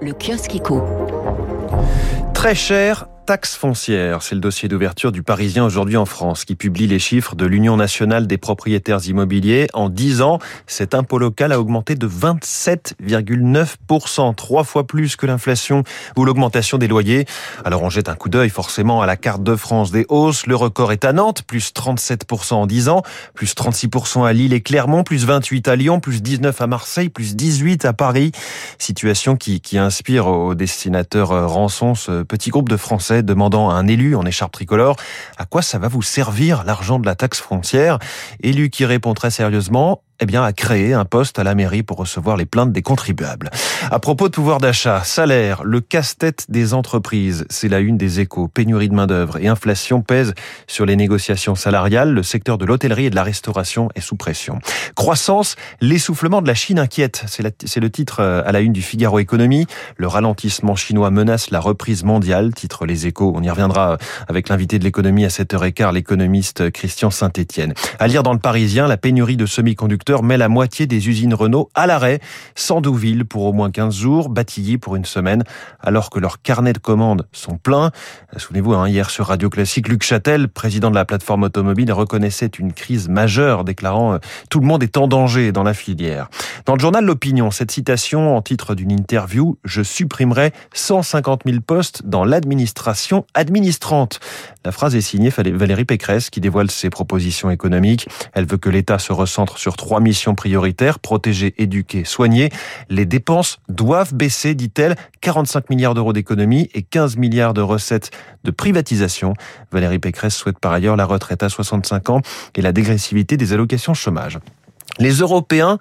Le kiosque éco. Très cher, taxe foncière. C'est le dossier d'ouverture du Parisien aujourd'hui en France qui publie les chiffres de l'Union nationale des propriétaires immobiliers. En 10 ans, cet impôt local a augmenté de 27,9%, trois fois plus que l'inflation ou l'augmentation des loyers. Alors on jette un coup d'œil forcément à la carte de France des hausses. Le record est à Nantes, plus 37% en 10 ans, plus 36% à Lille et Clermont, plus 28 à Lyon, plus 19 à Marseille, plus 18 à Paris. Situation qui, inspire au destinateur euh, Rançon ce petit groupe de Français demandant à un élu en écharpe tricolore à quoi ça va vous servir l'argent de la taxe frontière. Élu qui répond très sérieusement eh bien, à créer un poste à la mairie pour recevoir les plaintes des contribuables. À propos de pouvoir d'achat, salaire, le casse-tête des entreprises, c'est la une des échos. Pénurie de main-d'œuvre et inflation pèsent sur les négociations salariales. Le secteur de l'hôtellerie et de la restauration est sous pression. Croissance, l'essoufflement de la Chine inquiète. C'est le titre euh, à la une du Figaro Économie. Le ralentissement chinois menace la reprise mondiale, titre les échos. On y reviendra avec l'invité de l'économie à 7h15, l'économiste Christian Saint-Etienne. À lire dans le Parisien, la pénurie de semi-conducteurs met la moitié des usines Renault à l'arrêt, sans Douville pour au moins 15 jours, Batilly pour une semaine, alors que leurs carnets de commandes sont pleins. Souvenez-vous, hein, hier sur Radio Classique, Luc Châtel, président de la plateforme automobile, reconnaissait une crise majeure, déclarant euh, Tout le monde est en danger dans la filière ». Dans le journal L'Opinion, cette citation en titre d'une interview « Je supprimerai 150 000 postes dans l'administration administrante ». La phrase est signée Valérie Pécresse qui dévoile ses propositions économiques. Elle veut que l'État se recentre sur trois missions prioritaires, protéger, éduquer, soigner. Les dépenses doivent baisser, dit-elle, 45 milliards d'euros d'économie et 15 milliards de recettes de privatisation. Valérie Pécresse souhaite par ailleurs la retraite à 65 ans et la dégressivité des allocations chômage. Les Européens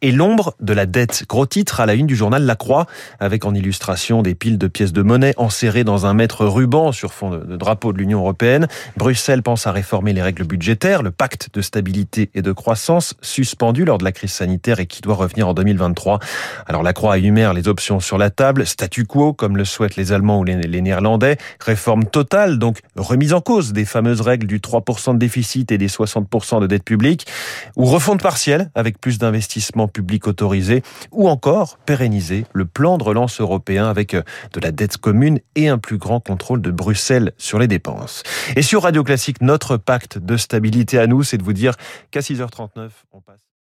et l'ombre de la dette. Gros titre à la une du journal La Croix, avec en illustration des piles de pièces de monnaie enserrées dans un mètre ruban sur fond de drapeau de l'Union Européenne. Bruxelles pense à réformer les règles budgétaires, le pacte de stabilité et de croissance suspendu lors de la crise sanitaire et qui doit revenir en 2023. Alors La Croix énumère les options sur la table, statu quo comme le souhaitent les Allemands ou les, Néerlandais, réforme totale, donc remise en cause des fameuses règles du 3% de déficit et des 60% de dette publique, ou refonte partielle avec plus d'investissements publics autorisés ou encore pérenniser le plan de relance européen avec euh, de la dette commune et un plus grand contrôle de Bruxelles sur les dépenses. Et sur Radio Classique, notre pacte de stabilité à nous, c'est de vous dire qu'à 6h39, on passe